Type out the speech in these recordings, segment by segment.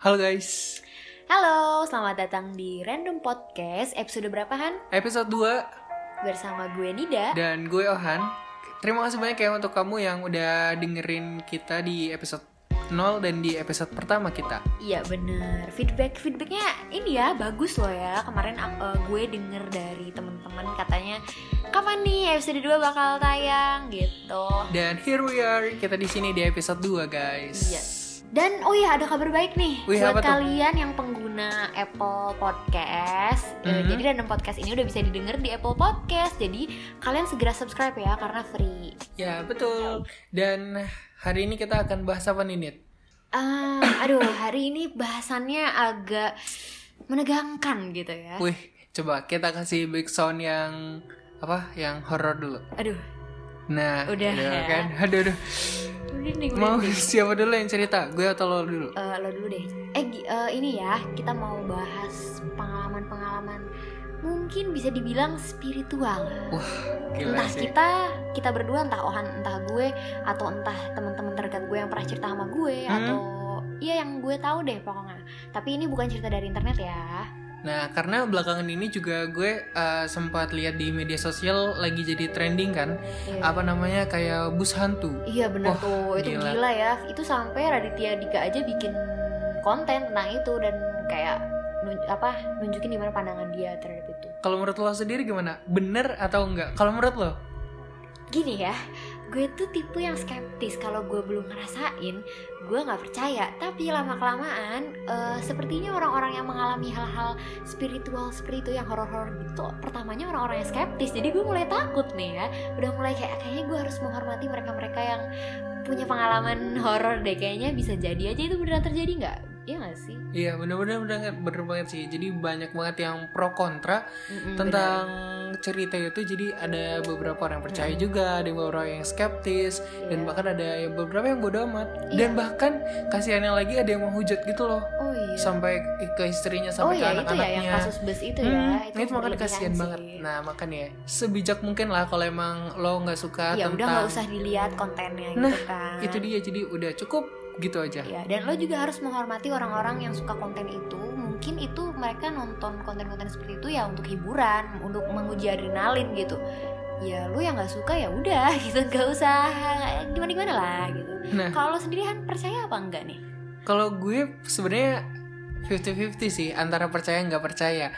Halo guys, Halo, selamat datang di Random Podcast episode berapa Han? episode 2 Bersama gue Nida dan gue Ohan. Terima kasih banyak ya untuk kamu yang udah dengerin kita di episode 0 dan di episode pertama kita. Iya bener, feedback feedbacknya ini ya bagus loh ya Kemarin uh, gue denger dari temen-temen katanya Kapan nih episode 2 bakal tayang gitu Dan here we are, kita di sini di episode 2 guys. Yes. Dan oh iya ada kabar baik nih Wih, buat tuh? kalian yang pengguna Apple Podcast. Eh, Mhm. Jadi random podcast ini udah bisa didengar di Apple Podcast. Jadi kalian segera subscribe ya karena free. Ya betul. Dan hari ini kita akan bahas apa nih Nit? Ah, aduh hari ini bahasannya agak menegangkan gitu ya. Wih, coba kita kasih back sound yang apa? Yang horror dulu. Aduh, Nah, Udah. kan? Aduh, aduh. merinding, Mau merinding. siapa dulu yang cerita? Gue atau lo dulu? Eh, lo dulu deh. Eh eh, ini ya kita mau bahas pengalaman-pengalaman mungkin bisa dibilang spiritual. Gila entah sih. kita kita berdua entah Ohan entah gue atau entah teman-teman terdekat gue yang pernah cerita sama gue Hmm. atau iya yang gue tahu deh pokoknya tapi ini bukan cerita dari internet ya Nah, karena belakangan ini juga gue uh, sempat lihat di media sosial lagi jadi trending kan, Iya. apa namanya kayak bus hantu. iya benar Wah, tuh itu gila. gila. ya itu sampai Raditya Dika aja bikin konten tentang itu dan kayak nun- apa nunjukin gimana pandangan dia terhadap itu Kalau menurut lo sendiri gimana? Bener atau enggak? Kalau menurut lo? gini ya gue tuh tipe yang skeptis kalau gue belum ngerasain gue nggak percaya. Tapi lama kelamaan sepertinya orang-orang yang mengalami hal-hal spiritual seperti itu yang horor-horor gitu pertamanya orang-orang yang skeptis. Jadi gue mulai takut nih ya. Udah mulai kayak kayaknya gue harus menghormati mereka-mereka yang punya pengalaman horor deh. Kayaknya bisa jadi aja itu beneran terjadi nggak Iya gak sih Iya, bener-bener bener, bener banget sih. Jadi banyak banget yang pro kontra Mm-mm, tentang cerita itu. Jadi ada beberapa orang yang percaya juga, ada beberapa yang skeptis, bener. dan Iya. bahkan ada yang beberapa yang bodoh amat. Iya. Dan bahkan kasihannya lagi ada yang menghujat gitu loh, oh iya sampai ke istrinya oh sampai ke iya itu ya anak-anaknya. yang kasus bus itu Hmm, ya itu, makanya berlebihan kasihan sih. banget. Nah makanya sebijak mungkin lah kalau emang lo nggak suka ya tentang udah nggak usah dilihat kontennya Nah, gitu kan itu dia jadi udah cukup gitu aja. ya dan lo juga harus menghormati orang-orang yang suka konten itu mungkin itu mereka nonton konten-konten seperti itu ya untuk hiburan untuk menguji adrenalin gitu ya lo yang nggak suka ya udah gitu nggak usah gimana gimana lah gitu Nah kalau lo sendiri percaya apa enggak nih kalau gue sebenarnya 50-50 sih antara percaya nggak percaya.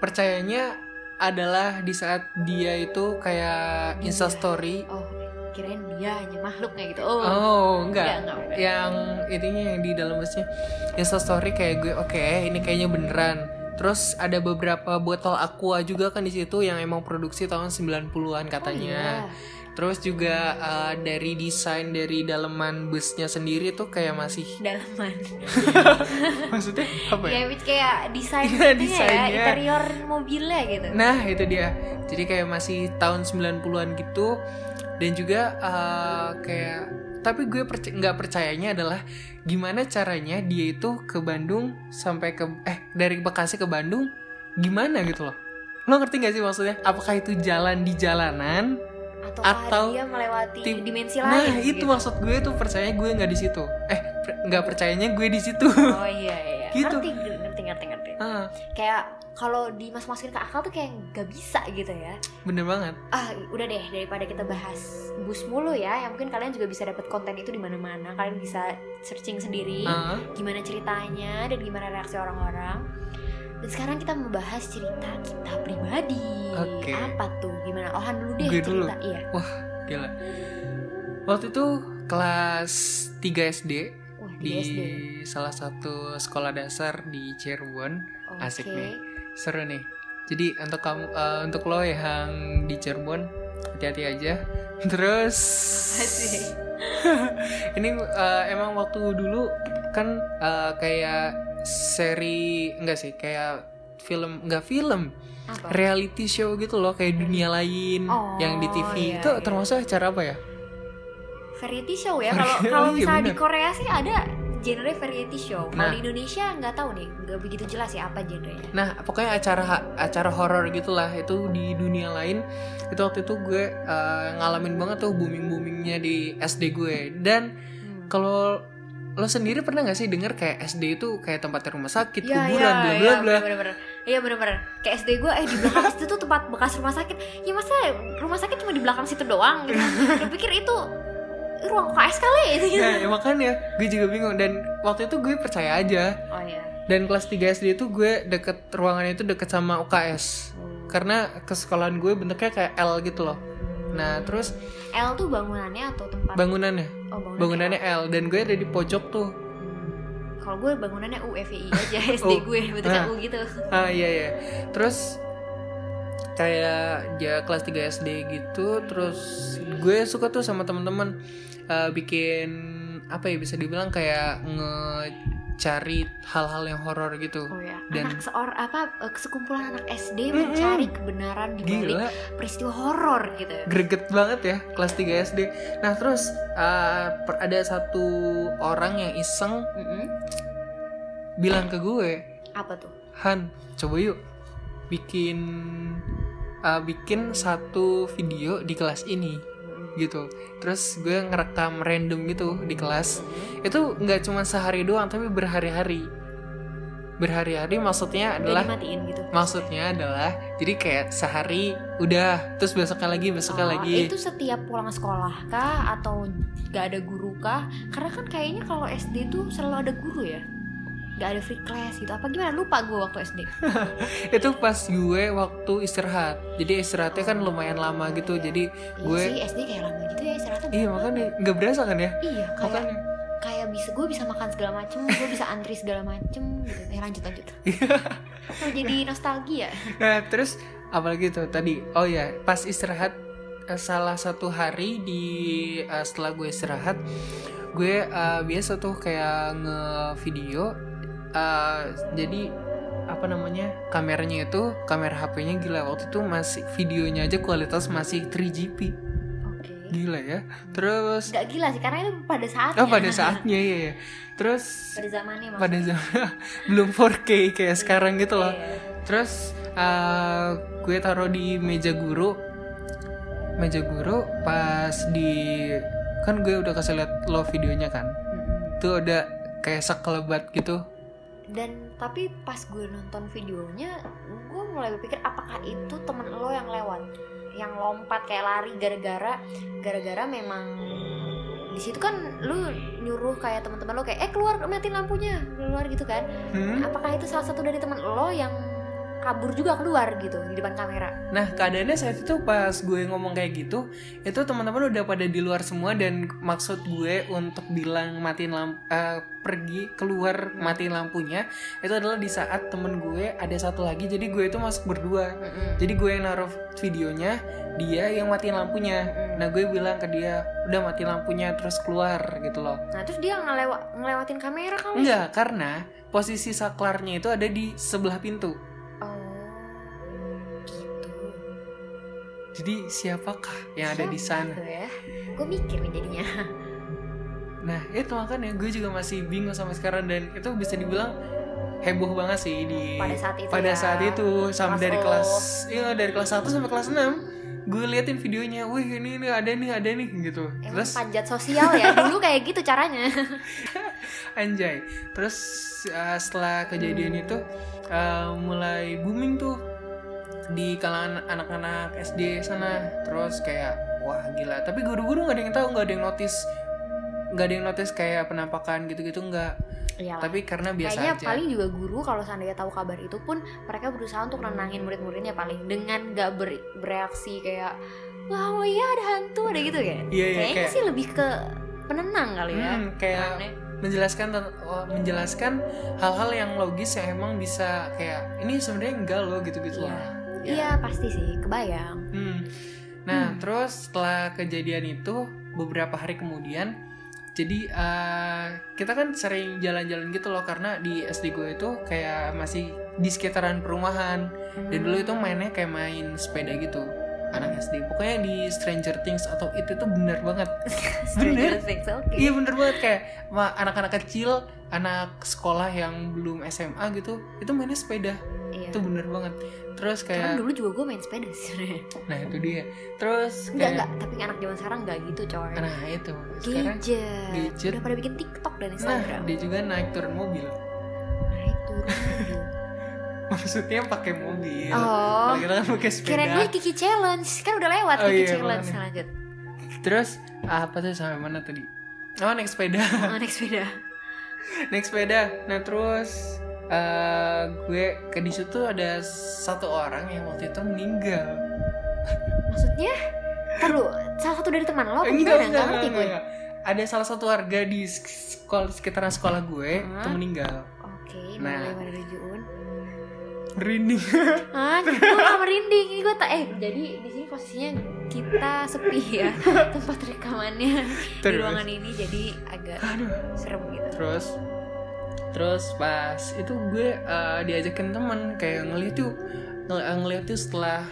Percayanya adalah di saat dia itu kayak instastory. oh kirain dia hanya makhluk kayak gitu oh, Oh enggak, enggak, enggak. yang intinya yang di dalam busnya instastory kayak gue oke ini kayaknya beneran. Terus ada beberapa botol aqua juga kan di situ yang emang produksi tahun 90-an katanya. Oh, iya. Terus juga uh, dari desain dari daleman busnya sendiri tuh kayak masih dalaman maksudnya apa ya? ya which kayak desain Iya, ya desainnya. interior mobilnya gitu Nah, itu dia. Jadi kayak masih tahun 90-an gitu dan juga uh, kayak tapi gue perc- nggak percayanya adalah gimana caranya dia itu ke Bandung sampai ke eh dari Bekasi ke Bandung gimana gitu loh. Lo ngerti gak sih maksudnya? Apakah itu jalan di jalanan? atau, atau dia melewati tim- dimensi Nah, lain itu gitu. maksud gue tuh percayanya gue nggak di situ. Eh, per- nggak percayanya gue di situ. Oh iya iya. Gitu. Ngerti ngerti ngerti ngerti. ah, Kayak kalau dimas-masukin ke akal tuh kayak nggak bisa gitu ya. bener banget. Ah, udah deh daripada kita bahas bus mulu ya. Yang mungkin kalian juga bisa dapat konten itu di mana-mana. Kalian bisa searching sendiri Ah, gimana ceritanya dan gimana reaksi orang-orang. Dan sekarang kita membahas cerita kita pribadi. Oke. Apa tuh? Gimana? Ohan dulu deh Gue dulu. cerita. Iya. gila. Waktu itu kelas 3 SD Wah, di di SD. salah satu sekolah dasar di Cirebon asik Oke. nih. seru nih jadi untuk kamu eh, untuk lo yang di Cirebon hati-hati aja terus Asik. ini eh, emang waktu dulu kan eh, kayak seri enggak sih kayak film enggak film Apa? reality show gitu loh kayak dunia lain Oh, yang di TV iya, itu iya. termasuk acara apa ya variety show ya. Kalau kalau iya, misalnya di bener. Korea sih ada genre variety show. Kalau Nah. di Indonesia nggak tahu nih, nggak begitu jelas ya apa genrenya. Nah, pokoknya acara acara horor gitulah itu di dunia lain. Itu waktu itu gue eh, ngalamin banget tuh booming boomingnya di SD gue. Dan Hmm. kalau lo sendiri pernah gak sih denger kayak SD itu kayak tempatnya rumah sakit, Iya, kuburan, iya, bla iya, bla bla. bener-bener. Iya bener-bener. Kayak SD gue, eh di belakang situ tuh tempat bekas rumah sakit. Ya masa rumah sakit cuma di belakang situ doang gitu. Gue pikir itu ruang UKS kali gitu. Nah, ya makanya gue juga bingung dan waktu itu gue percaya aja. Oh iya. Dan kelas 3 SD itu gue deket ruangannya itu deket sama UKS. Karena ke sekolahan gue bentuknya kayak L gitu loh. Nah, terus L tuh bangunannya atau tempat? bangunannya, oh, bangunannya. bangunannya L dan gue ada di pojok tuh. Kalau gue bangunannya U FI aja SD Oh. gue bentuknya Ah. U gitu. Ah iya iya. Terus kayak ya kelas 3 SD gitu, terus gue suka tuh sama teman-teman eh, bikin apa ya bisa dibilang kayak ngecari hal-hal yang horor gitu. Oh ya. Dan- anak seor apa eh, sekumpulan anak SD mencari kebenaran di balik peristiwa horor gitu. greget banget ya kelas 3 SD. Nah, terus per- ada satu orang yang iseng Mm-mm. bilang ke gue, Apa tuh? Han, coba yuk bikin uh, bikin satu video di kelas ini gitu. Terus gue ngerekam random gitu di kelas. Itu nggak cuma sehari doang, tapi berhari-hari. Berhari-hari maksudnya adalah gitu. maksudnya adalah jadi kayak sehari udah, terus besoknya lagi, besoknya Oh, lagi. Itu setiap pulang sekolah kah atau gak ada guru kah? Karena kan kayaknya kalau SD tuh selalu ada guru ya. Gak ada free class gitu. Apa gimana? Lupa gue waktu SD. Itu pas gue waktu istirahat. Jadi istirahatnya kan lumayan lama gitu. Jadi gue Iya sih SD kayak lama gitu ya istirahatnya. iya makanya nggak berasa kan ya? Iya, kayak Makanya kayak bisa gue bisa makan segala macem, gue bisa antri segala macem gitu. Eh lanjut lanjut. Oh, jadi nostalgia. Nah terus apalagi tuh tadi oh ya pas istirahat eh, salah satu hari di eh, setelah gue istirahat gue eh, biasa tuh kayak nge-video eh, jadi apa namanya kameranya itu kamera HP-nya gila waktu itu masih videonya aja kualitas masih 3GP Oke. gila ya terus Gak gila sih karena itu pada saatnya. oh pada saatnya ya, ya. terus pada zamannya pada maksudnya. zaman belum 4K kayak sekarang gitu loh Iya. Terus uh, gue taruh di meja guru, meja guru pas di kan gue udah kasih lihat lo videonya kan, tuh ada kayak sekelebat gitu. Dan tapi pas gue nonton videonya, gue mulai berpikir apakah itu temen lo yang lewat, yang lompat kayak lari gara-gara, gara-gara memang di situ kan lu nyuruh kayak teman-teman lo kayak eh keluar matiin lampunya. Keluar gitu kan. Hmm? apakah itu salah satu dari teman lo yang kabur juga keluar gitu di depan kamera Nah keadaannya saat itu pas gue ngomong kayak gitu, itu teman-teman udah pada di luar semua dan maksud gue untuk bilang matiin lampu, pergi keluar matiin lampunya itu adalah di saat temen gue ada satu lagi, jadi gue itu masuk berdua. Jadi gue yang naruh videonya, dia yang matiin lampunya. Nah gue bilang ke dia, udah matiin lampunya terus keluar gitu loh. nah terus dia ngelewa ngelewatin kamera kali Enggak, karena posisi saklarnya itu ada di sebelah pintu. Jadi siapakah yang ada di sana? Ya? Gue mikir jadinya. Nah itu makanya gue juga masih bingung sampai sekarang dan itu bisa dibilang heboh banget sih di pada saat itu pada ya. saat itu sampai Kelas dari kelas iya dari kelas 1 sampai kelas 6 gue liatin videonya wih ini nih ada nih ada nih gitu. Emang terus panjat sosial ya? Dulu kayak gitu caranya. Anjay. Terus uh, setelah kejadian itu uh, mulai booming tuh di kalangan anak-anak SD sana terus kayak wah gila tapi guru-guru nggak ada yang tahu nggak ada yang notice nggak ada yang notice kayak penampakan gitu-gitu nggak Iyalah. tapi karena biasa Kayaknya aja paling juga guru kalau seandainya tahu kabar itu pun mereka berusaha untuk nenangin murid-muridnya paling dengan gak ber- bereaksi kayak wah oh iya ada hantu ada gitu kayak. Iya, iya, Kayaknya kayak- sih lebih ke penenang kali ya. Hmm, kayak Aneh. menjelaskan oh, menjelaskan hal-hal yang logis yang emang bisa kayak ini sebenarnya enggak loh gitu-gitu Iya. loh. Iya pasti sih kebayang. Hmm. Nah, terus setelah kejadian itu beberapa hari kemudian jadi eh, kita kan sering jalan-jalan gitu loh karena di SD gue itu kayak masih di sekitaran perumahan dan dulu itu mainnya kayak main sepeda gitu. Anak SD pokoknya di Stranger Things atau itu tuh bener banget bener Things, oke. iya bener banget kayak anak-anak kecil anak sekolah yang belum SMA gitu itu mainnya sepeda Iya. itu bener banget terus kayak dulu juga gue main sepeda sih sebenarnya. nah itu dia terus Enggak, kayak enggak, tapi anak zaman sekarang enggak gitu, coy. nah itu sekarang Gadget. gadget. Udah pada bikin TikTok dan nah Instagram. dia juga naik turun mobil Nah, itu mobil. maksudnya pakai mobil Oh. Kita kan pakai sepeda Kirain gue Kiki Challenge, kan udah lewat Oh, Kiki iya, Challenge. makanya. Lanjut. terus apa tuh sampai mana tadi oh naik sepeda Oh, naik sepeda. naik sepeda nah terus eh, gue ke di situ ada satu orang yang waktu itu meninggal Maksudnya? Ntar lu, salah satu dari teman lo Eh, gimana? Enggak ngerti gue. enggak. ada salah satu warga di sekolah sekitaran sekolah gue Hah? itu meninggal Oke, Nah. nah. Merinding. Hah? Gue gak merinding? Ini gue tak Eh, jadi di sini posisinya kita sepi ya Tempat rekamannya Di Terus. ruangan ini jadi agak aduh. serem gitu. Terus? Terus pas itu gue eh, diajakin teman kayak ngeliat tuh ngel- ngeliat tuh setelah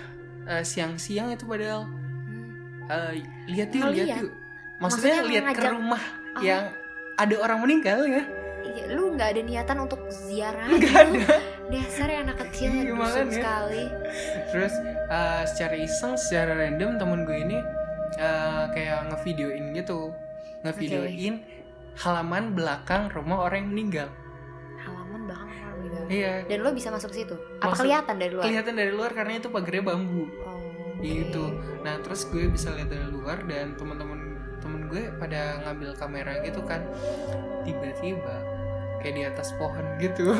eh, siang-siang itu padahal. Hmm. eh, lihat yuk lihat yuk. Maksudnya, Maksudnya lihat ke rumah Oh. yang ada orang meninggal ya Iya, lu nggak ada niatan untuk ziarah Nggak gitu? ada. Dasar ya anak kecil dusun makanya. sekali terus eh, secara iseng secara random temen gue ini eh, kayak ngevideoin gitu ngevideoin halaman belakang rumah orang yang meninggal Halaman belakang orang meninggal iya Dan lo bisa masuk situ? Apa Masuk. kelihatan dari luar? kelihatan dari luar karena itu pagarnya bambu Oh, oke. gitu nah terus gue bisa lihat dari luar dan teman-teman temen gue pada ngambil kamera gitu kan tiba-tiba kayak di atas pohon gitu.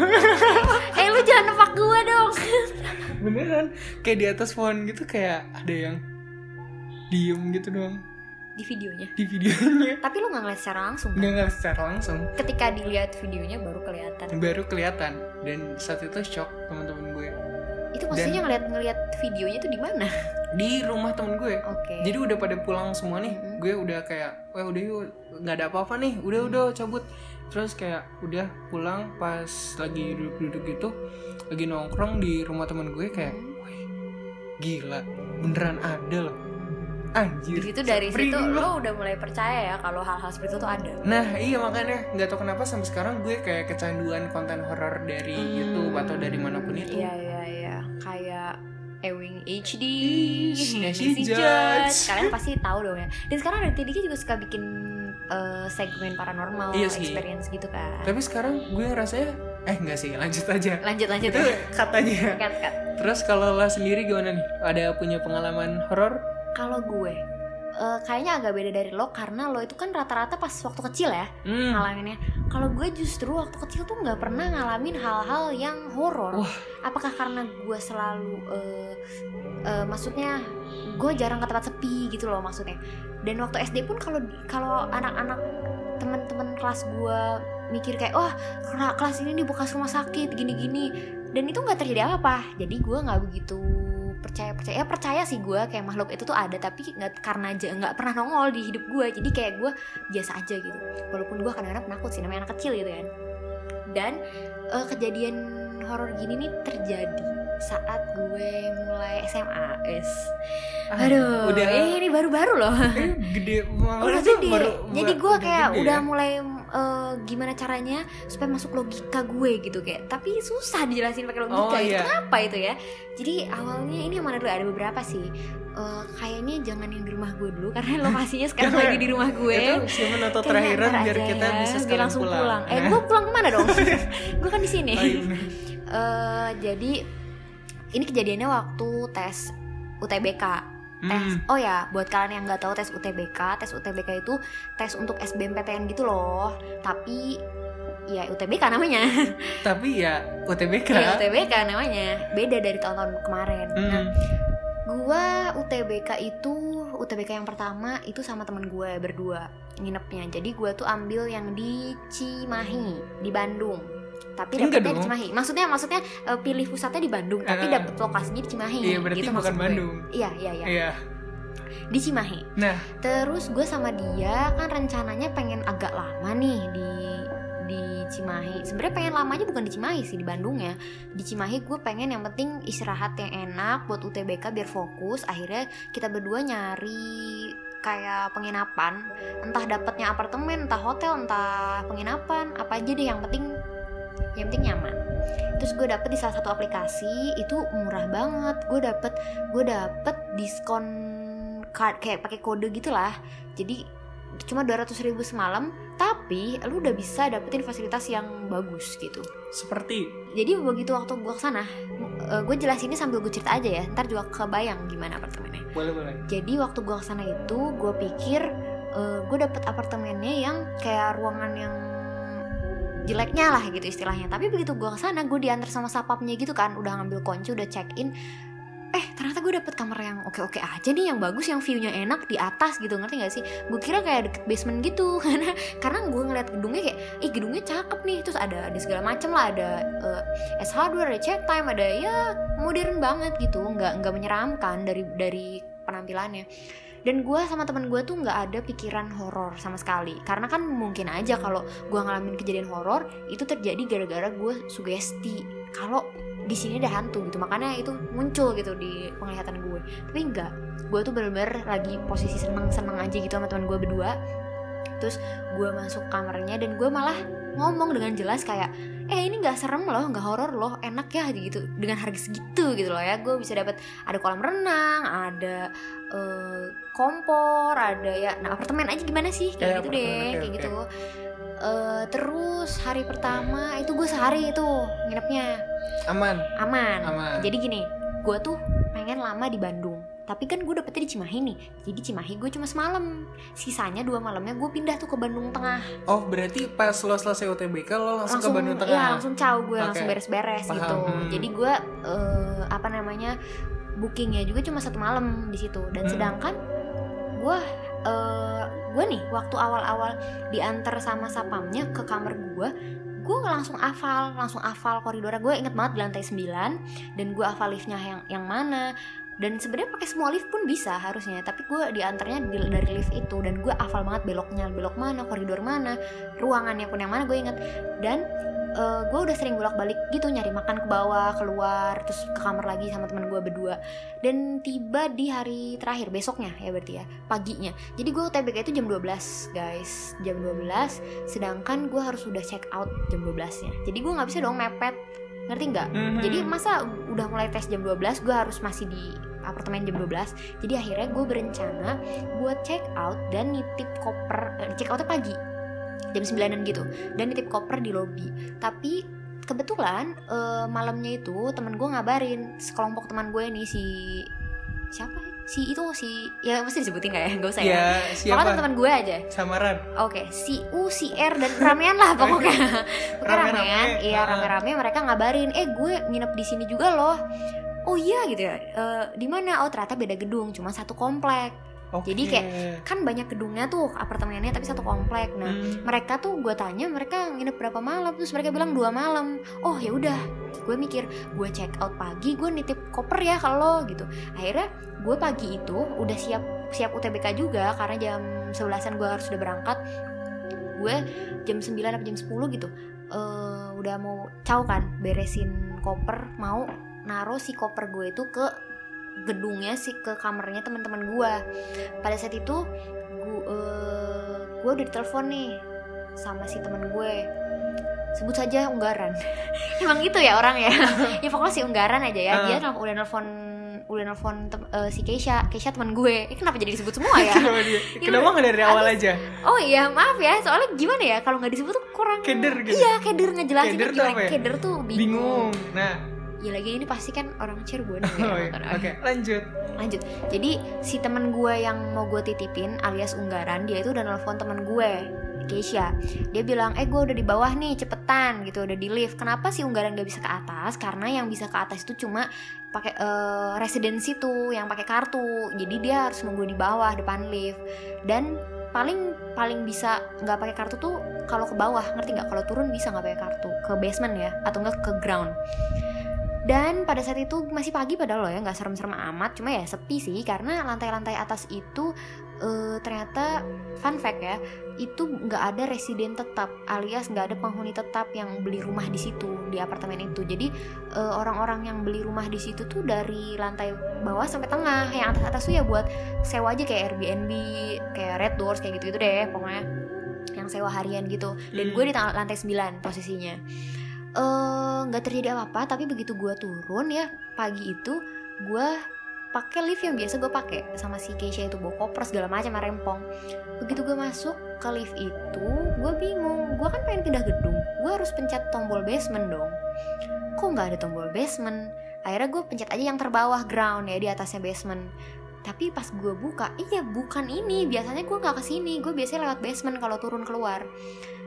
Eh lu jangan nebak gue dong. Beneran. Kayak di atas pohon gitu kayak ada yang diem gitu doang. Di videonya. Di videonya. Tapi lu gak ngeliat secara langsung kan? nggak ngeliat secara langsung. Ketika dilihat videonya baru kelihatan. Baru kelihatan. Dan saat itu shock teman-teman gue. Itu maksudnya ngeliat ngeliat videonya itu di mana? di rumah temen gue. Oke. Jadi udah pada pulang semua nih. Mhm. gue udah kayak wah udah yuk. Nggak ada apa-apa nih. Udah udah cabut terus kayak udah pulang pas lagi duduk-duduk gitu lagi nongkrong di rumah temen gue kayak "Wih, gila beneran ada loh anjir Di situ dari situ lo udah mulai percaya ya kalau hal-hal seperti itu tuh ada. nah iya makanya nggak tahu kenapa sampai sekarang gue kayak kecanduan konten horor dari Hmm. YouTube atau dari mana pun itu Iya iya iya, kayak Ewing HD, Nancy Judge. Judge. Kalian pasti tahu dong ya. Dan sekarang ada TDK juga suka bikin eh, segmen paranormal Iya sih. experience gitu kan. tapi sekarang gue ngerasanya eh enggak sih lanjut aja Lanjut lanjut itu ya. katanya Cut, cut. terus kalau lo sendiri gimana nih ada punya pengalaman horor Kalau gue eh, kayaknya agak beda dari lo karena lo itu kan rata-rata pas waktu kecil ya hmm. ngalaminnya. Kalau gue justru waktu kecil tuh nggak pernah ngalamin hal-hal yang horor. Wah. Apakah karena gue selalu, eh, eh, maksudnya gue jarang ke tempat sepi gitu loh maksudnya. Dan waktu SD pun kalau kalau anak-anak teman-teman kelas gue mikir kayak wah kela- kelas ini di bekas rumah sakit gini-gini dan itu nggak terjadi apa-apa jadi gue nggak begitu percaya percaya. Ya percaya sih gue kayak makhluk itu tuh ada tapi nggak karena aja nggak pernah nongol di hidup gue jadi kayak gue biasa aja gitu. Walaupun gue kadang-kadang penakut sih namanya anak kecil gitu kan. Dan eh, kejadian horor gini nih terjadi saat gue mulai SMA es. Ah, aduh udah. eh, ini baru-baru loh. Eh, gede banget. Udah gede. Baru- jadi gue kayak gede udah ya. Eh, gimana caranya supaya masuk logika gue gitu kayak tapi susah dijelasin pakai logika Oh, itu iya. kenapa itu ya jadi awalnya ini yang mana dulu ada beberapa sih Eh, kayaknya jangan yang di rumah gue dulu karena lokasinya sekarang lagi di rumah gue itu siapa atau terakhiran biar kita ya, bisa biar langsung pulang, pulang. Eh, Nah. gue pulang ke mana dong? gue kan di sini. Oh, iya. Eh, jadi ini kejadiannya waktu tes UTBK. Tes. Hmm, Oh ya, buat kalian yang nggak tahu tes UTBK, tes UTBK itu tes untuk SBMPTN gitu loh. Tapi ya UTBK namanya. tapi ya UTBK Iya, UTBK namanya. Beda dari tahun-tahun kemarin. Hmm, Nah, gua UTBK itu UTBK yang pertama itu sama temen gue berdua nginepnya jadi gua tuh ambil yang di Cimahi di Bandung tapi dapetnya di. Cimahi. Maksudnya maksudnya eh, pilih pusatnya di Bandung tapi Eh. dapet lokasinya di Cimahi iya berarti gitu bukan. Bandung. Iya iya iya. Iya. Di Cimahi. Nah. Terus gue sama dia kan rencananya pengen agak lama nih di di Cimahi. Sebenarnya pengen lamanya bukan di Cimahi sih di Bandung ya. Di Cimahi gue pengen yang penting istirahat yang enak buat UTBK biar fokus. Akhirnya kita berdua nyari kayak penginapan. Entah dapatnya apartemen entah hotel entah penginapan. Apa aja deh yang penting yang penting nyaman. Terus gue dapet di salah satu aplikasi itu murah banget. Gue dapet gue dapet diskon card kayak pakai kode gitulah. Jadi cuma 200 ribu semalam tapi lu udah bisa dapetin fasilitas yang bagus gitu. Seperti? Jadi begitu waktu gue ke sana uh, gue jelasinnya sambil gue cerita aja ya ntar juga kebayang gimana apartemennya. Boleh boleh. jadi waktu gue ke sana itu gue pikir uh, gue dapet apartemennya yang kayak ruangan yang jeleknya lah gitu istilahnya. Tapi begitu gue ke sana gue diantar sama sapapnya gitu kan udah ngambil kunci udah check in. Eh ternyata gue dapet kamar yang oke-oke aja nih yang bagus yang viewnya enak di atas gitu ngerti gak sih? Gue kira kayak deket basement gitu karena karena gue ngeliat gedungnya kayak ih gedungnya cakep nih. Terus ada ada segala macem lah ada uh, S hardware ada chat time ada ya modern banget gitu. Nggak nggak menyeramkan dari dari penampilannya dan gue sama teman gue tuh nggak ada pikiran horor sama sekali. Karena kan mungkin aja kalau gue ngalamin kejadian horor itu terjadi gara-gara gue sugesti kalau di sini ada hantu gitu. Makanya itu muncul gitu di penglihatan gue tapi enggak gue tuh bener-bener lagi posisi seneng-seneng aja gitu sama teman gue berdua. Terus gue masuk kamarnya dan gue malah ngomong dengan jelas kayak eh ini nggak serem loh nggak horor loh enak ya gitu dengan harga segitu gitu loh ya gue bisa dapat ada kolam renang ada uh, kompor ada ya nah apartemen aja gimana sih kayak Ya, gitu deh kayak oke. gitu Eh, terus hari pertama itu gue sehari itu nginepnya Aman. aman. Aman. Jadi gini, gue tuh pengen lama di Bandung. Tapi kan gue dapetnya di Cimahi nih. Jadi Cimahi gue cuma semalam. Sisanya dua malamnya gue pindah tuh ke Bandung Tengah. Oh berarti pas lo selesai UTBK lo langsung, ke Bandung Tengah. Iya, langsung caw gue Oke. langsung beres-beres gitu. Hmm. Jadi gue eh, apa namanya bookingnya juga cuma satu malam di situ. Dan Hmm. sedangkan gue eh, gue nih waktu awal-awal diantar sama sapamnya ke kamar gue gue langsung hafal langsung hafal koridornya gue inget banget di lantai 9 dan gue hafal liftnya yang yang mana dan sebenarnya pakai semua lift pun bisa harusnya tapi gue diantarnya di- dari lift itu dan gue hafal banget beloknya belok mana koridor mana ruangannya pun yang mana gue inget dan eh, gue udah sering bolak balik gitu nyari makan ke bawah keluar terus ke kamar lagi sama teman gue berdua. Dan tiba di hari terakhir besoknya ya berarti ya paginya. Jadi gue UTBK itu jam 12 guys. Jam 12 sedangkan gue harus udah check out jam 12 nya jadi gue nggak bisa dong mepet ngerti nggak Mhm. jadi masa udah mulai tes jam 12 gue harus masih di apartemen jam 12 jadi akhirnya gue berencana buat check out dan nitip koper eh, check outnya pagi jam 9an gitu dan nitip koper di lobby tapi kebetulan eh, malamnya itu temen gue ngabarin sekelompok teman gue nih si siapa ya? Si itu si ya mesti disebutin gak ya gak usah ya Ya Pokoknya siapa? teman-teman gue aja Samaran. Oke, si U, si R dan ramean lah pokoknya. Pokoknya ramean, iya rame-rame mereka ngabarin, "Eh, gue nginep di sini juga loh." Oh iya gitu ya. "Eh, di mana? Oh, ternyata beda gedung, cuma satu komplek. Oke. Jadi kayak- Kan banyak gedungnya tuh, apartemennya tapi satu komplek. Nah, Hmm. mereka tuh gue tanya mereka nginep berapa malam terus mereka bilang dua malam oh ya udah gue mikir gue check out pagi gue nitip koper ya kalau gitu akhirnya gue pagi itu udah siap siap UTBK juga karena jam 11an gue harus udah berangkat gue jam 9 atau jam 10 gitu eh udah mau caw kan beresin koper mau naruh si koper gue itu ke gedungnya sih ke kamarnya teman-teman gue pada saat itu gue gue udah ditelepon nih sama si teman gue. Sebut saja Unggaran. Emang gitu ya orang ya? Ya pokoknya si Unggaran aja ya. Dia nelfon- udah nelfon udah nelfon eh, si Keisha. Keisha teman gue. Eh, kenapa jadi disebut semua ya? Kenapa dia? Iya, Kenapa nggak dari awal aja? oh iya maaf ya. Soalnya gimana ya? Kalau nggak disebut tuh kurang Keder gitu. iya keder ngejelasin Keder tuh apa ya? keder tuh bingung, Bingung. Nah, ya lagi ini pasti kan orang Cirebon ya, oh, motor. oke, lanjut. lanjut. Jadi si temen gue yang mau gue titipin alias Unggaran dia itu udah nelfon temen gue Keisha. Dia bilang eh gue udah di bawah nih cepetan gitu udah di lift. Kenapa sih Unggaran gak bisa ke atas? Karena yang bisa ke atas itu cuma pakai eh, residensi tuh yang pakai kartu. Jadi dia harus nunggu di bawah depan lift. Dan paling paling bisa nggak pakai kartu tuh kalau ke bawah. Ngerti nggak? Kalau turun bisa nggak pakai kartu. Ke basement ya atau enggak ke ground dan pada saat itu masih pagi padahal loh ya nggak serem-serem amat. Cuma ya sepi sih karena lantai-lantai atas itu eh, ternyata fun fact ya itu nggak ada residen tetap alias nggak ada penghuni tetap yang beli rumah di situ di apartemen itu. Jadi eh, orang-orang yang beli rumah di situ tuh dari lantai bawah sampai tengah. Yang atas atas tuh ya buat sewa aja kayak Airbnb kayak Red Doors kayak gitu gitu deh pokoknya. Yang sewa harian gitu. Dan Hmm. gue di lantai 9 posisinya eh nggak terjadi apa-apa tapi begitu gue turun ya pagi itu gue pakai lift yang biasa gue pakai sama si Keisha itu bawa koper segala macam rempong. Begitu gue masuk ke lift itu gue bingung. Gue kan pengen pindah gedung gue harus pencet tombol basement dong. Kok nggak ada tombol basement? Akhirnya gue pencet aja yang terbawah ground ya di atasnya basement. Tapi pas gue buka iya bukan ini. Biasanya gue nggak ke sini gue biasanya lewat basement kalau turun keluar.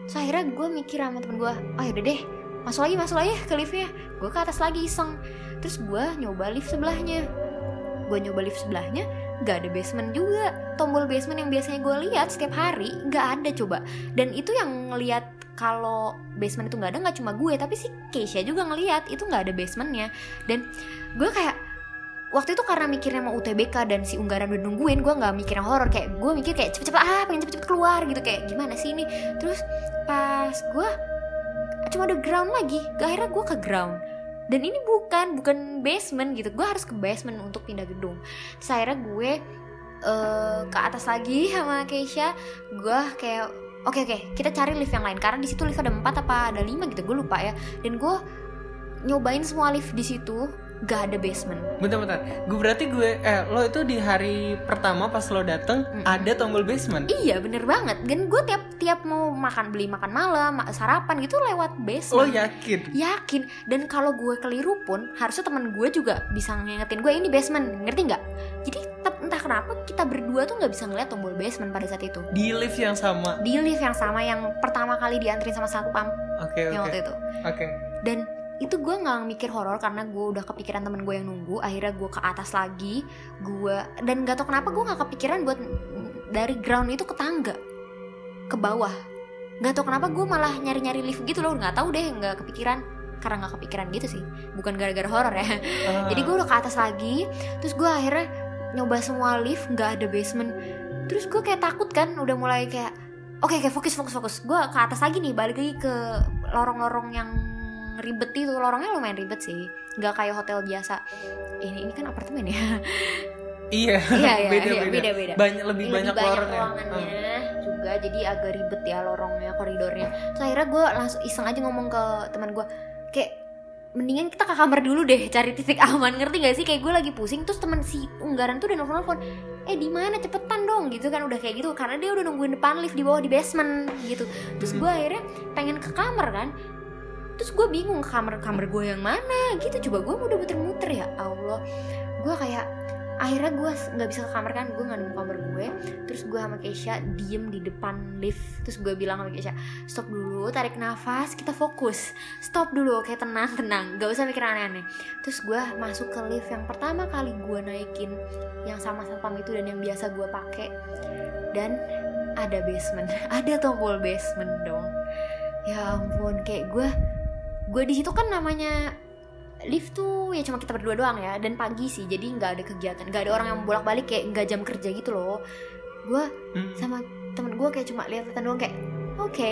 So akhirnya gue mikir sama temen gue oh yaudah deh masuk lagi masuk lagi ke liftnya. Gue ke atas lagi iseng. Terus gue nyoba lift sebelahnya. Gue nyoba lift sebelahnya nggak ada basement juga. Tombol basement yang biasanya gue lihat setiap hari nggak ada coba. Dan itu yang ngelihat kalau basement itu nggak ada nggak cuma gue tapi si Keisha juga ngelihat itu nggak ada basementnya. Dan gue kayak waktu itu karena mikirnya mau UTBK dan si Unggaran udah nungguin gue nggak mikir yang horor kayak gue mikir kayak cepet-cepet ah pengen cepet-cepet keluar gitu. Kayak gimana sih ini? Terus pas gue cuma ada ground lagi. Akhirnya gue ke ground. Dan ini bukan bukan basement gitu. Gue harus ke basement untuk pindah gedung. Terus akhirnya gue eh, ke atas lagi sama Keisha. Gue kayak oke oke kita cari lift yang lain. Karena di situ lift ada empat apa ada lima gitu. Gue lupa ya. Dan gue nyobain semua lift di situ gak ada basement. Bentar-bentar, gue berarti gue, eh lo itu di hari pertama pas lo dateng Mm-mm. ada tombol basement. iya bener banget. Dan gue tiap tiap mau makan beli makan malam ma- sarapan gitu lewat Lo basement yakin? yakin. Dan kalau gue keliru pun harusnya teman gue juga bisa ngingetin gue ini basement. Ngerti nggak? Jadi entah kenapa kita berdua tuh nggak bisa ngeliat tombol basement pada saat itu. Di lift yang sama. di lift yang sama yang pertama kali diantrin sama satu pam Oke yang oke. waktu itu. Oke. dan itu gue nggak mikir horor karena gue udah kepikiran temen gue yang nunggu. Akhirnya gue ke atas lagi gue dan gak tau kenapa gue nggak kepikiran buat dari ground itu ke tangga ke bawah. Nggak tau kenapa gue malah nyari nyari lift gitu loh. Nggak tahu deh nggak kepikiran. Karena nggak kepikiran gitu sih. Bukan gara-gara horor ya. Ah, jadi gue udah ke atas lagi terus gue akhirnya nyoba semua lift nggak ada basement. Terus gue kayak takut kan udah mulai kayak oke oke fokus fokus fokus. Gue ke atas lagi nih balik lagi ke lorong-lorong yang ribet itu. Lorongnya lumayan ribet sih. Nggak kayak hotel biasa. Ini ini kan apartemen ya? Iya. iya iya beda, iya, beda. beda beda. Banyak lebih, banyak, lorongnya. ruangannya juga jadi agak ribet ya lorongnya koridornya. So akhirnya gue langsung iseng aja ngomong ke teman gue kayak mendingan kita ke kamar dulu deh cari titik aman. Ngerti gak sih? Kayak gue lagi pusing terus teman si unggaran tuh udah nelfon nelfon eh di mana? Cepetan dong. Gitu kan udah kayak gitu karena dia udah nungguin depan lift di bawah di basement gitu. Terus gue akhirnya pengen ke kamar kan terus gue bingung kamar kamar gue yang mana? Gitu coba gue udah muter-muter ya Allah. Gue kayak akhirnya gue nggak bisa ke kamar kan gue nggak nemu kamar gue. Terus gue sama Keisha diem di depan lift. Terus gue bilang sama Keisha stop dulu tarik nafas kita fokus. Stop dulu oke tenang tenang. Gak usah mikir aneh-aneh. Terus gue masuk ke lift yang pertama kali gue naikin yang sama satpam itu dan yang biasa gue pakai. Dan ada basement ada tombol basement dong. Ya ampun kayak gue gue di situ kan namanya lift tuh ya cuma kita berdua doang ya dan pagi sih jadi nggak ada kegiatan nggak ada orang yang bolak balik kayak nggak jam kerja gitu loh. Gue Hmm. sama temen gue kayak cuma lihat doang kayak oke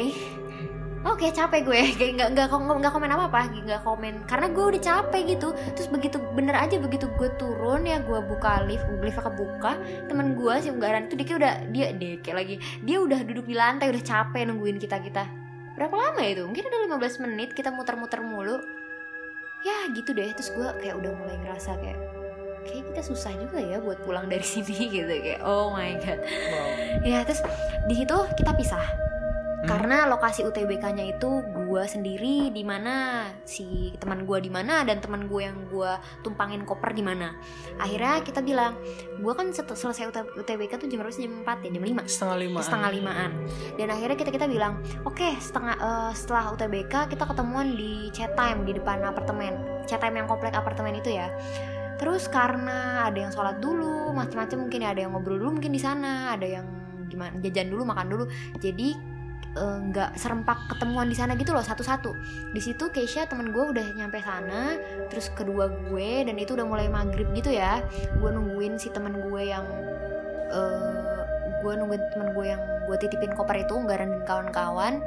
oke capek gue. Kayak nggak nggak nggak komen apa apa nggak komen. Karena gue udah capek gitu. Terus begitu bener aja begitu gue turun ya gue buka lift liftnya kebuka temen gue si unggaran itu dia kayak udah dia dia kayak lagi dia udah duduk di lantai udah capek nungguin kita kita berapa lama ya itu? Mungkin ada 15 menit kita muter-muter mulu. Ya gitu deh. Terus gue kayak udah mulai ngerasa kayak kayak kita susah juga ya buat pulang dari sini gitu. Kayak oh my god. Wow. ya terus di situ kita pisah Hmm. karena lokasi UTBK-nya itu gue sendiri di mana si teman gue di mana dan teman gue yang gue tumpangin koper di mana. Akhirnya kita bilang gue kan selesai UT- UTBK tuh jam berapa sih? Jam 4 ya? Jam 5 setengah lima. setengah limaan. Dan akhirnya kita kita bilang oke setengah eh, setelah UTBK kita ketemuan di chat time di depan apartemen. Chat time yang komplek apartemen itu ya. Terus karena ada yang sholat dulu macam-macam mungkin ada yang ngobrol dulu mungkin di sana ada yang gimana jajan dulu makan dulu. Jadi eh, nggak serempak ketemuan di sana gitu loh satu-satu. Di situ Keisha temen gue udah nyampe sana terus kedua gue dan itu udah mulai maghrib gitu ya. Gue nungguin si temen gue yang eh gue nungguin temen gue yang gue titipin koper itu Unggaran dan kawan-kawan.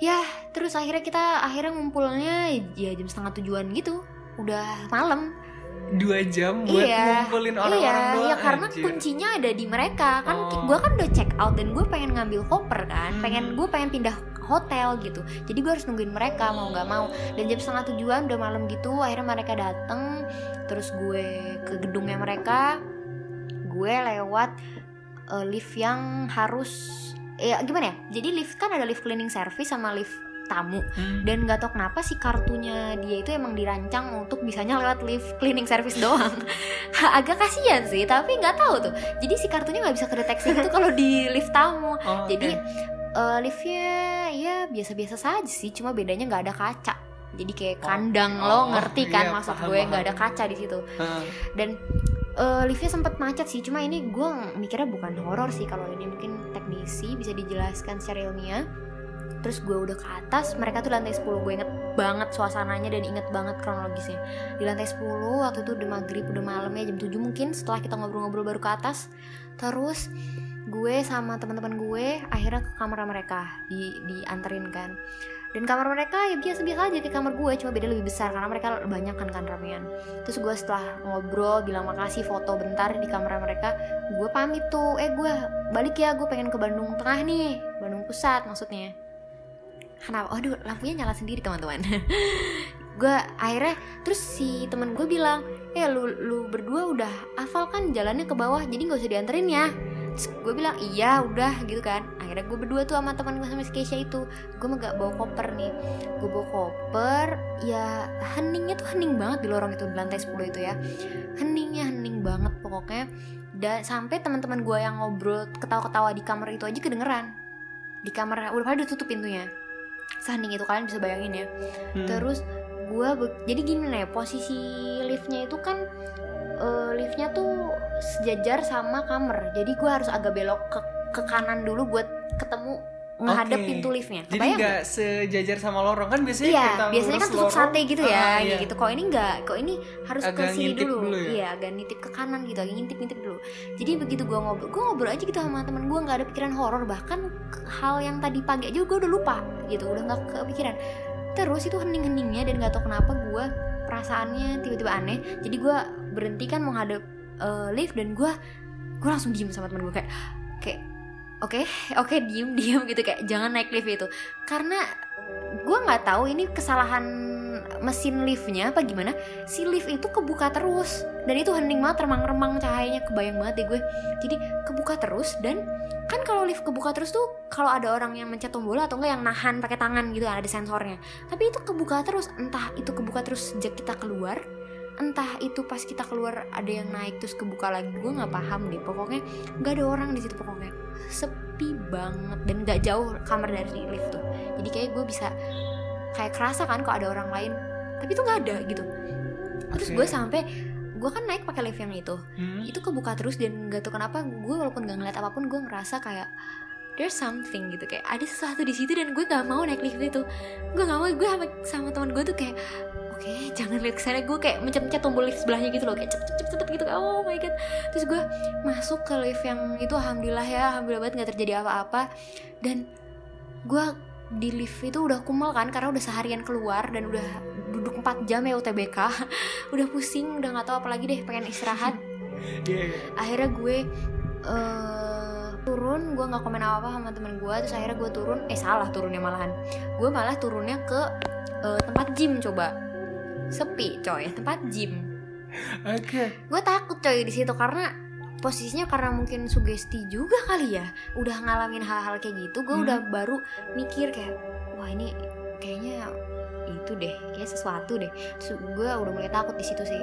Ya terus akhirnya kita akhirnya ngumpulnya ya jam setengah tujuan gitu. Udah malam dua jam buat iya. ngumpulin orang-orang iya, doang. iya karena anjir. kuncinya ada di mereka. Kan Oh. gue kan udah check out dan gue pengen ngambil koper kan. Hmm. pengen gue pengen pindah hotel gitu. Jadi gue harus nungguin mereka mau nggak mau. Dan jam setengah tujuan udah malam gitu akhirnya mereka dateng. Terus gue ke gedungnya mereka. Gue lewat eh, lift yang harus ya gimana ya? Jadi lift kan ada lift cleaning service sama lift tamu. Hmm. dan nggak tau kenapa si kartunya dia itu emang dirancang untuk bisanya lewat lift cleaning service doang. Agak kasihan sih tapi nggak tahu tuh. Jadi si kartunya nggak bisa kedeteksi gitu kalau di lift tamu. Oh, jadi oke. eh, liftnya ya biasa-biasa saja sih cuma bedanya nggak ada kaca. Jadi kayak kandang Oh, lo ngerti kan iya, maksud paham, gue nggak ada kaca di situ. Heeh. dan eh, liftnya sempat macet sih cuma ini gue mikirnya bukan horor sih kalau ini mungkin teknisi bisa dijelaskan secara ilmiah terus gue udah ke atas mereka tuh lantai 10 gue inget banget suasananya dan inget banget kronologisnya. Di lantai 10 waktu itu udah maghrib udah malam ya jam 7 mungkin setelah kita ngobrol-ngobrol baru ke atas. Terus gue sama teman-teman gue akhirnya ke kamar mereka di dianterin kan. Dan kamar mereka ya biasa-biasa aja kayak kamar gue cuma beda lebih besar karena mereka banyak kan kan ramean terus gue setelah ngobrol bilang makasih foto bentar di kamar mereka gue pamit tuh. Eh gue balik ya gue pengen ke Bandung Tengah nih Bandung Pusat maksudnya kenapa? Aduh lampunya nyala sendiri teman-teman. Gue akhirnya terus si teman gue bilang eh lu lu berdua udah hafal kan jalannya ke bawah jadi nggak usah dianterin ya. Gue bilang iya udah gitu kan. Akhirnya gue berdua tuh sama teman gue sama si Keisha itu. Gue mah gak bawa koper nih. Gue bawa koper ya heningnya tuh hening banget di lorong itu di lantai 10 itu ya. Heningnya hening banget pokoknya. Dan sampai teman-teman gue yang ngobrol ketawa-ketawa di kamar itu aja kedengeran. Di kamar udah pada tutup pintunya sehening itu kalian bisa bayangin ya Hmm. terus gue jadi gini nih posisi liftnya itu kan eh, liftnya tuh sejajar sama kamar jadi gue harus agak belok ke ke kanan dulu buat ketemu menghadap Oke. pintu liftnya jadi Kebayang nggak sejajar sama lorong kan biasanya Iya, kita biasanya kan tusuk sate gitu ya, ah, iya. gitu. Kok ini enggak, kok ini harus Agak ke sini ngintip dulu. dulu ya? Iya, agak nitip ke kanan gitu, agak ngintip-ngintip dulu. Jadi begitu gua ngobrol, gua ngobrol aja gitu sama temen gua nggak ada pikiran horor, bahkan hal yang tadi pagi aja gua udah lupa gitu, udah nggak kepikiran. Terus itu hening-heningnya dan nggak tahu kenapa gua perasaannya tiba-tiba aneh. Jadi gua berhenti kan menghadap eh, lift dan gua gua langsung diem sama temen gua kayak oke oke diem diem gitu kayak jangan naik lift itu. Karena gue nggak tahu ini kesalahan mesin liftnya apa gimana si lift itu kebuka terus. Dan itu hening banget remang-remang cahayanya kebayang banget deh gue. Jadi kebuka terus dan kan kalau lift kebuka terus tuh kalau ada orang yang mencet tombol atau enggak yang nahan pakai tangan gitu ada sensornya. Tapi itu kebuka terus entah itu kebuka terus sejak kita keluar entah itu pas kita keluar ada yang naik terus kebuka lagi gue nggak paham deh. Pokoknya nggak ada orang di situ pokoknya. Sepi banget dan nggak jauh kamar dari lift tuh. Jadi kayak gue bisa kayak kerasa kan kok ada orang lain. Tapi itu nggak ada gitu. Terus Oke. gue sampai gue kan naik pakai lift yang itu. Hmm. itu kebuka terus dan nggak tahu kenapa gue walaupun gak ngeliat apa pun gue ngerasa kayak there's something gitu. Kayak ada sesuatu di situ dan gue gak mau naik lift itu. Gue gak mau gue sama sama teman gue tuh kayak oke jangan lihat ke sana gue kayak mencet-mencet tombol lift sebelahnya gitu loh kayak cepet cepet cepet gitu. Oh my god. Terus gue masuk ke lift yang itu alhamdulillah ya alhamdulillah banget nggak terjadi apa-apa. Dan gue di lift itu udah kumal kan karena udah seharian keluar dan udah duduk 4 jam ya UTBK udah pusing udah nggak tahu apa lagi deh pengen istirahat. Iya, iya. akhirnya gue eh turun gue nggak komen apa apa sama temen gue terus akhirnya gue turun eh salah turunnya malahan. Gue malah turunnya ke eh, tempat gym coba sepi coy. Tempat gym. Oke. Gue takut coy di situ karena posisinya karena mungkin sugesti juga kali ya. Udah ngalamin hal-hal kayak gitu gue Hmm. udah baru mikir kayak wah ini kayaknya itu deh kayak sesuatu deh. Terus gue udah mulai takut di situ sih.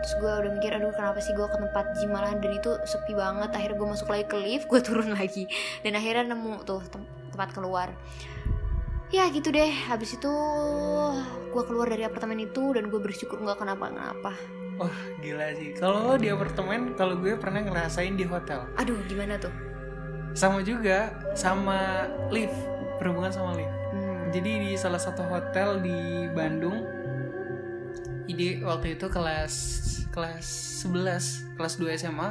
Terus gue udah mikir aduh kenapa sih gue ke tempat gym malahan? Dan itu sepi banget. Akhirnya gue masuk lagi ke lift gue turun lagi. Dan akhirnya nemu tuh tem- tempat keluar ya gitu deh. Habis itu gue keluar dari apartemen itu dan gue bersyukur nggak kenapa-kenapa gila sih. Kalau di apartemen kalau gue pernah ngerasain di hotel. Aduh gimana tuh? Sama juga sama lift berhubungan sama lift. Hmm. jadi di salah satu hotel di Bandung jadi waktu itu kelas kelas 11 kelas 2 SMA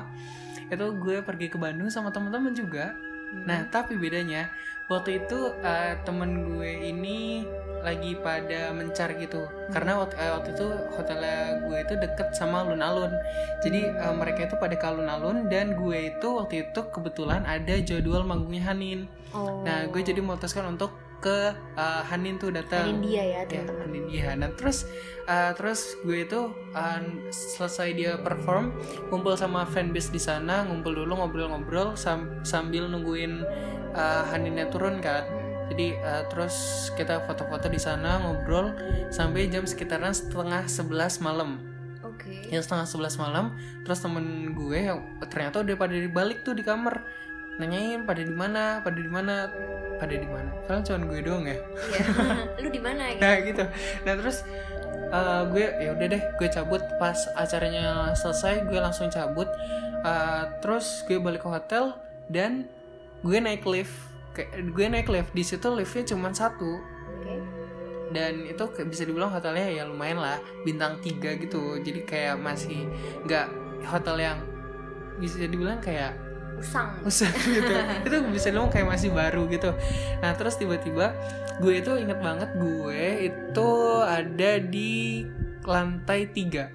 itu gue pergi ke Bandung sama teman-teman juga. Hmm. nah tapi bedanya waktu itu eh, temen gue ini lagi pada mencar gitu karena waktu, eh, waktu itu hotelnya gue itu deket sama alun-alun jadi eh, mereka itu pada ke alun-alun dan gue itu waktu itu kebetulan ada jadwal manggungnya Hanin Oh. Nah, gue jadi memutuskan untuk ke uh, Hanin tuh datang. Hanin dia ya Ya, teman-teman. Hanin dia. Nah, terus uh, terus gue itu uh, selesai dia perform, ngumpul sama fanbase di sana, ngumpul dulu ngobrol-ngobrol sam- sambil nungguin uh, Haninnya turun kan. Jadi uh, terus kita foto-foto di sana ngobrol sampai jam sekitaran setengah sebelas malam. Oke. Ya setengah sebelas malam, terus temen gue yang ternyata udah pada dibalik tuh di kamar nanyain pada di mana, pada di mana, pada di mana. Soalnya cuma gue doang ya. Iya. Lu di mana gitu? Nah gitu. Nah terus uh, gue ya udah deh, gue cabut pas acaranya selesai, gue langsung cabut. Uh, terus gue balik ke hotel dan gue naik lift. Kayak gue naik lift di situ liftnya cuma satu Oke. dan itu kayak bisa dibilang hotelnya ya lumayan lah bintang 3 gitu jadi kayak masih nggak hotel yang bisa dibilang kayak Usang. usah gitu itu bisa dibilang kayak masih baru gitu nah terus tiba-tiba gue itu inget banget gue itu ada di lantai tiga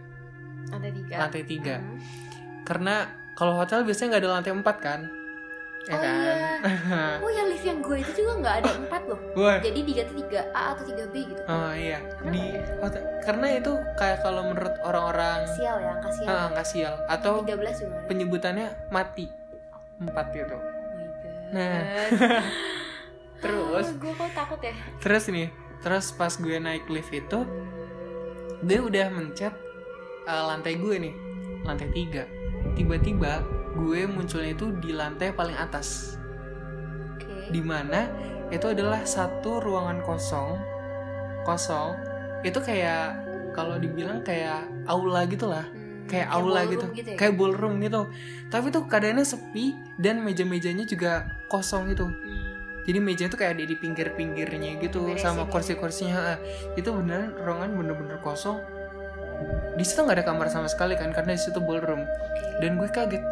Ada tiga. lantai tiga Hmm. karena kalau hotel biasanya nggak ada lantai empat kan ya Oh kan Oh ya lift yang gue itu juga nggak ada empat loh. Wah, Jadi diganti tiga A atau tiga B gitu. oh iya Kenapa di ya? hotel karena itu kayak kalau menurut orang-orang Sial ya, angka sial. ah, angka sial atau 13 juga ada. penyebutannya mati empat gitu Oh my god. Nah. terus gue kok takut ya. terus nih terus pas gue naik lift itu gue udah mencet uh, lantai gue nih lantai tiga tiba-tiba gue munculnya itu di lantai paling atas. Oke. di mana itu adalah satu ruangan kosong kosong. Itu kayak kalau dibilang kayak aula gitu lah Hmm, kayak aula ballroom gitu, ya? kayak ballroom gitu. Tapi tuh keadaannya sepi dan meja-mejanya juga kosong gitu. Hmm. jadi meja tuh kayak ada di pinggir-pinggirnya gitu Beresin sama ya. kursi-kursinya itu beneran ruangan bener-bener kosong. Di situ nggak ada kamar sama sekali kan karena di situ ballroom. Dan gue kaget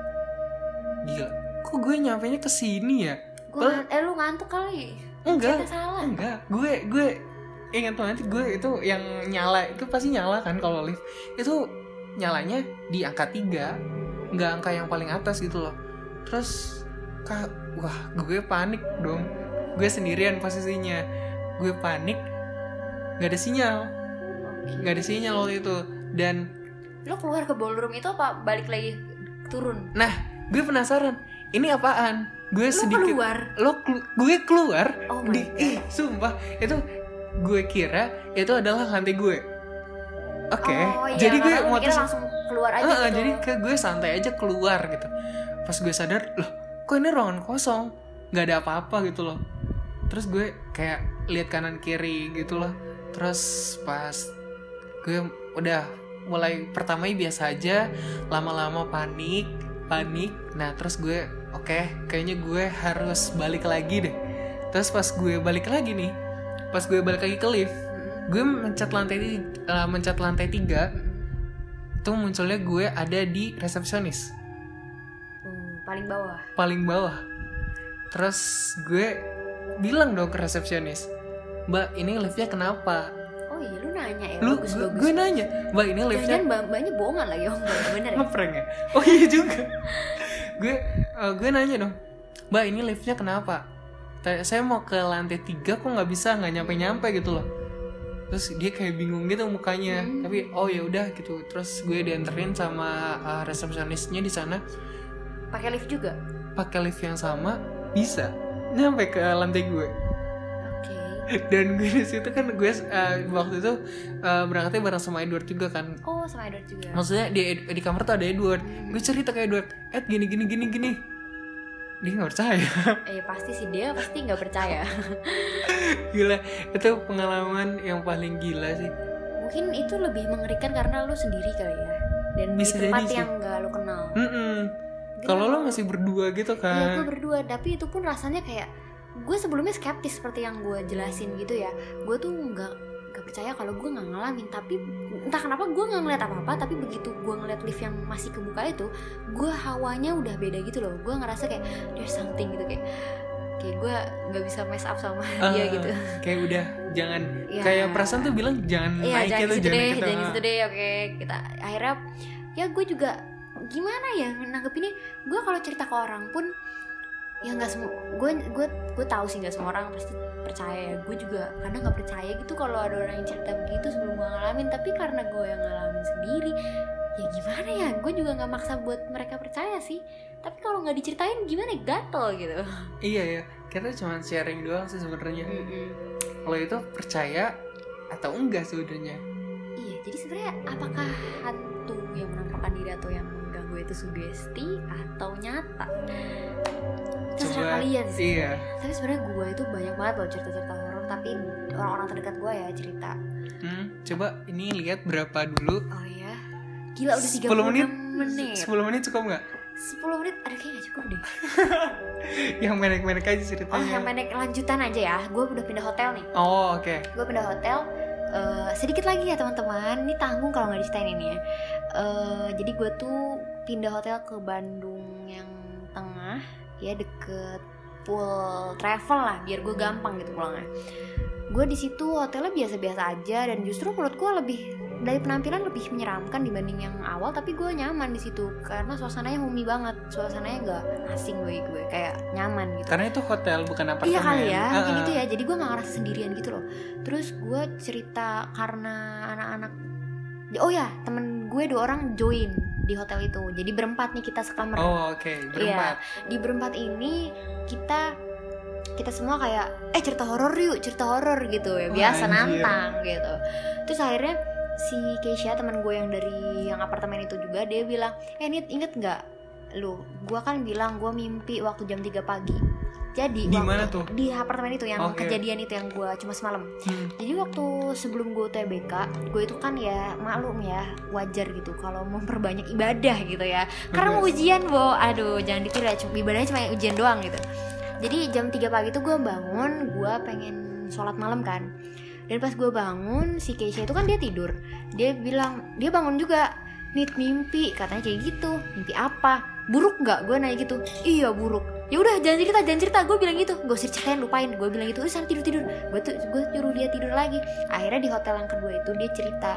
gila. Kok gue nyampe nya ke sini ya? Gua ngan- eh lu ngantuk kali. enggak. Salah. enggak. Gue gue ingat banget gue itu yang nyala itu pasti nyala kan kalau lift. Itu nyalanya di angka tiga nggak angka yang paling atas gitu loh. Terus kak wah gue panik dong. Gue sendirian posisinya. Gue panik nggak ada sinyal. Nggak ada sinyal waktu itu. Dan Lu keluar ke ballroom itu apa? Balik lagi turun? nah gue penasaran ini apaan? Gue sedikit keluar. lo kelu- gue keluar Oh di God. ih sumpah. Itu gue kira itu adalah lantai gue. Oke Oh, iya, jadi gue mau langsung keluar aja Heeh, gitu. jadi ke gue santai aja keluar gitu. Pas gue sadar loh kok ini ruangan kosong? Nggak ada apa-apa gitu loh. Terus gue kayak lihat kanan kiri gitu loh. Terus pas gue udah mulai pertama biasa aja lama-lama panik panik. Nah terus gue oke kayaknya gue harus balik lagi deh. Terus pas gue balik lagi nih pas gue balik lagi ke lift gue mencet lantai eh, mencet lantai tiga itu munculnya gue ada di resepsionis. Hmm, paling bawah. paling bawah. Terus gue bilang dong ke resepsionis mbak ini liftnya kenapa Oh iya lu nanya ya. lu bagus, gue, bagus. gue nanya mbak ini liftnya mbak mbaknya bohongan lagi om bener ya. ngeprank ya oh iya juga gue eh, gue nanya dong mbak ini liftnya kenapa Ta- saya mau ke lantai tiga kok nggak bisa nggak nyampe nyampe gitu loh terus dia kayak bingung gitu mukanya Hmm. tapi oh ya udah gitu terus gue dianterin sama eh, resepsionisnya di sana Pakai lift juga. pakai lift yang sama bisa nyampe ke lantai gue. Dan gue di situ kan gue eh, waktu itu eh, berangkatnya bareng sama Edward juga kan Oh sama Edward juga. maksudnya di di kamar tuh ada Edward gue cerita ke Edward Ed gini gini gini gini dia nggak percaya Eh pasti sih dia pasti nggak percaya. gila itu pengalaman yang paling gila sih Mungkin itu lebih mengerikan karena lu sendiri kali ya. Dan Bisa di tempat yang nggak lu kenal. Mm-mm. kalau lo masih berdua gitu Iya gue kan berdua tapi itu pun rasanya kayak gue sebelumnya skeptis seperti yang gue jelasin gitu ya gue tuh nggak nggak percaya kalau gue nggak ngalamin tapi entah kenapa gue nggak ngeliat apa apa tapi begitu gue ngeliat lift yang masih kebuka itu gue hawanya udah beda gitu loh gue ngerasa kayak there's something gitu kayak kayak gue nggak bisa mess up sama Ah, dia gitu kayak udah jangan Iya. kayak perasaan tuh bilang jangan Iya naik jangan itu gitu jangan deh, naik itu. jangan gitu deh. Oke, kita akhirnya ya gue juga gimana ya nanggepinnya gue kalau cerita ke orang pun ya nggak semua gue gue gue tahu sih nggak semua orang pasti percaya ya. Gue juga kadang nggak percaya gitu kalau ada orang yang cerita begitu sebelum gue ngalamin. Tapi karena gue yang ngalamin sendiri ya gimana ya? Gue juga nggak maksa buat mereka percaya sih. Tapi kalau nggak diceritain gimana gatel gitu. Iya ya, kita cuma sharing doang sih sebenarnya. Kalau itu percaya atau enggak sebenarnya? Iya, jadi sebenarnya apakah hantu yang menampakkan diri atau yang mengganggu itu sugesti atau nyata? Terserah kalian sih. Iya. Tapi sebenarnya gue itu banyak banget loh cerita-cerita horor, tapi orang-orang terdekat gue ya cerita. Hmm, coba ini lihat berapa dulu? Oh ya, gila udah 10 36 menit. menit. 10 menit cukup nggak? 10 menit, ada kayaknya gak cukup deh. Yang pendek-pendek aja Oh, ceritanya. yang pendek lanjutan aja ya. Gue udah pindah hotel nih. Oh, oke. gue pindah hotel eh, sedikit lagi ya teman-teman ini tanggung kalau nggak diceritain ini ya Eh, jadi gue tuh pindah hotel ke Bandung ya deket pool travel lah biar gue gampang gitu pulangnya gue di situ hotelnya biasa-biasa aja dan justru menurut gue lebih dari penampilan lebih menyeramkan dibanding yang awal tapi gue nyaman di situ karena suasananya homey banget suasananya nggak asing bagi gue kayak nyaman gitu Karena itu hotel bukan apartemen. Iya kali ya, Ah, mungkin ah. itu ya. Jadi gue gak ngerasa sendirian gitu loh. Terus gue cerita karena anak-anak, oh ya temen gue dua orang join di hotel itu. Jadi berempat nih kita sekamar. Oh, oke. Berempat. Di berempat ini kita kita semua kayak eh cerita horor yuk, cerita horor gitu ya. Biasa anjir. nantang gitu. Terus akhirnya si Keisha teman gue yang dari yang apartemen itu juga dia bilang, "Eh, Nit, inget nggak lu? Gua kan bilang gue mimpi waktu jam 3 pagi." Jadi Di mana tuh? Di apartemen itu yang Oke. kejadian itu yang gue cuma semalam. Hmm. Jadi waktu sebelum gue TBK, gue itu kan ya maklum ya wajar gitu kalau memperbanyak ibadah gitu ya. Karena mau ujian, Bo. Aduh, jangan ditiru ya. Cuma ibadahnya cuma ujian doang gitu. Jadi jam 3 pagi itu gue bangun, gue pengen sholat malam kan. Dan pas gue bangun, si Keisha itu kan dia tidur. Dia bilang, dia bangun juga. Nit mimpi, katanya kayak gitu. Mimpi apa? Buruk nggak? Gue nanya gitu. Iya buruk. Ya udah jangan cerita, jangan cerita. Gue bilang gitu. Gak usah ceritain, lupain. Gue bilang gitu. Udah sana tidur tidur. Gue tuh gue nyuruh dia tidur lagi. Akhirnya di hotel yang kedua itu dia cerita.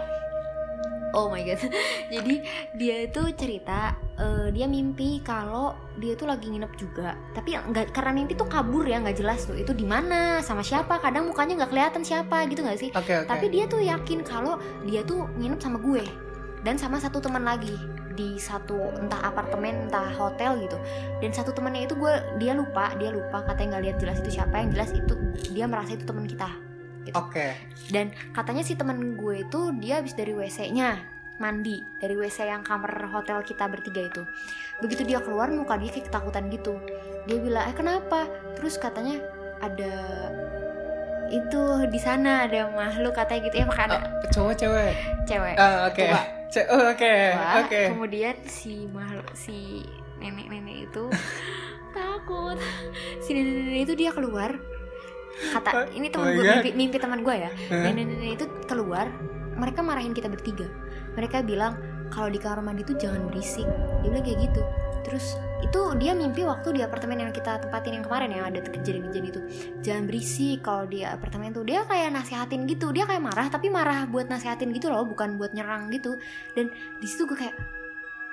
Oh my god. Jadi dia itu cerita eh, dia mimpi kalau dia tuh lagi nginep juga. Tapi nggak karena mimpi tuh kabur ya nggak jelas tuh. Itu di mana sama siapa? Kadang mukanya nggak kelihatan siapa gitu nggak sih? Oke, oke. Tapi dia tuh yakin kalau dia tuh nginep sama gue dan sama satu teman lagi di satu entah apartemen entah hotel gitu. Dan satu temannya itu gue dia lupa dia lupa katanya nggak lihat jelas itu siapa. Yang jelas itu dia merasa itu teman kita Oke. dan katanya si teman gue itu dia habis dari WC-nya mandi. Dari WC yang kamar hotel kita bertiga itu. Begitu dia keluar muka dia kayak ketakutan gitu. Dia bilang eh kenapa? Terus katanya ada itu di sana ada makhluk katanya gitu ya maka ada Ah, cowok cewek. cewek. Ah, oke. Ce- oh, oke. Oke. kemudian si makhluk si nenek-nenek itu takut si nenek-nenek itu dia keluar kata ini teman Oh gue God. mimpi, mimpi teman gue ya nenek-nenek itu keluar mereka marahin kita bertiga mereka bilang kalau di kamar mandi itu jangan berisik dia bilang kayak gitu terus itu dia mimpi waktu di apartemen yang kita tempatin yang kemarin yang ada kejadian-kejadian itu. Jangan berisik kalau di apartemen tuh dia kayak nasihatin gitu dia kayak marah tapi marah buat nasihatin gitu loh bukan buat nyerang gitu. Dan di situ gue kayak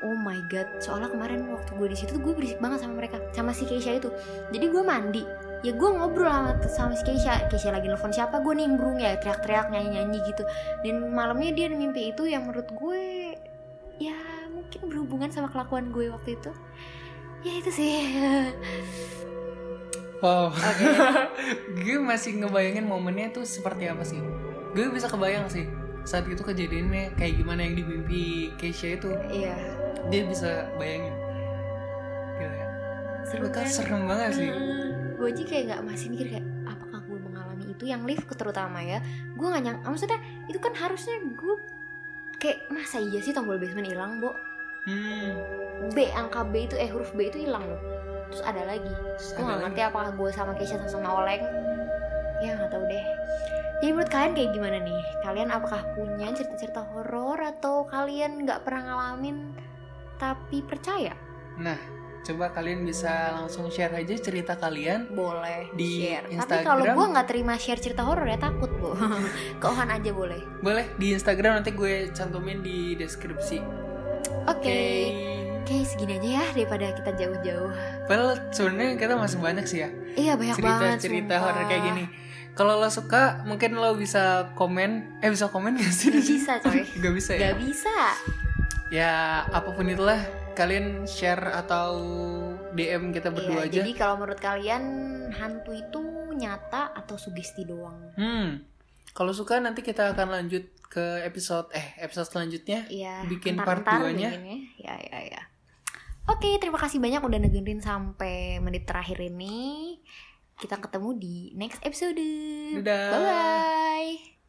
oh my god soalnya kemarin waktu gue di situ gue berisik banget sama mereka sama si Keisha itu. Jadi gue mandi ya gue ngobrol sama, sama si Keisha. Keisha lagi nelfon siapa? Gue nimbrung ya teriak-teriak nyanyi-nyanyi gitu. Dan malamnya dia mimpi itu yang menurut gue ya mungkin berhubungan sama kelakuan gue waktu itu ya itu sih Wow. gue masih ngebayangin momennya tuh seperti apa sih. Gue bisa kebayang sih saat itu kejadiannya kayak gimana yang di mimpi Keisha itu. iya Dia bisa bayangin. Gila ya. seru kan serem banget sih. gue aja kayak nggak masih mikir kayak apakah gue mengalami itu yang lift terutama ya gue nggak nyang maksudnya itu kan harusnya gue kayak masa iya sih tombol basement hilang bo Hmm. B angka B itu eh huruf B itu hilang loh. Terus ada lagi. Gue Ada nggak lagi. ngerti apakah gue sama Keisha sama sama Oleng. Ya nggak tahu deh. Jadi menurut kalian kayak gimana nih? Kalian apakah punya cerita-cerita horor atau kalian nggak pernah ngalamin tapi percaya? Nah, coba kalian bisa langsung share aja cerita kalian boleh Di share. Tapi Instagram. kalau gue nggak terima share cerita horor ya takut bu. Keuhan aja boleh. Boleh di Instagram nanti gue cantumin di deskripsi. Oke Oke segini aja ya daripada kita jauh-jauh Padahal sebenarnya kita masih banyak sih ya Iya banyak banget cerita-cerita horor kayak gini. Kalau lo suka, mungkin lo bisa komen. Eh bisa komen gak sih? Gak bisa coy Gak bisa ya. Gak bisa Ya apa pun itulah, kalian share atau DM kita berdua Iya, aja. Jadi kalau menurut kalian hantu itu nyata atau sugesti doang? Hmm. Kalau suka nanti kita akan lanjut ke episode eh episode selanjutnya. Iya. Bikin part duanya. bikin Ya ya ya. Oke, terima kasih banyak udah dengerin sampai menit terakhir ini. Kita ketemu di next episode. Dadah. Bye bye.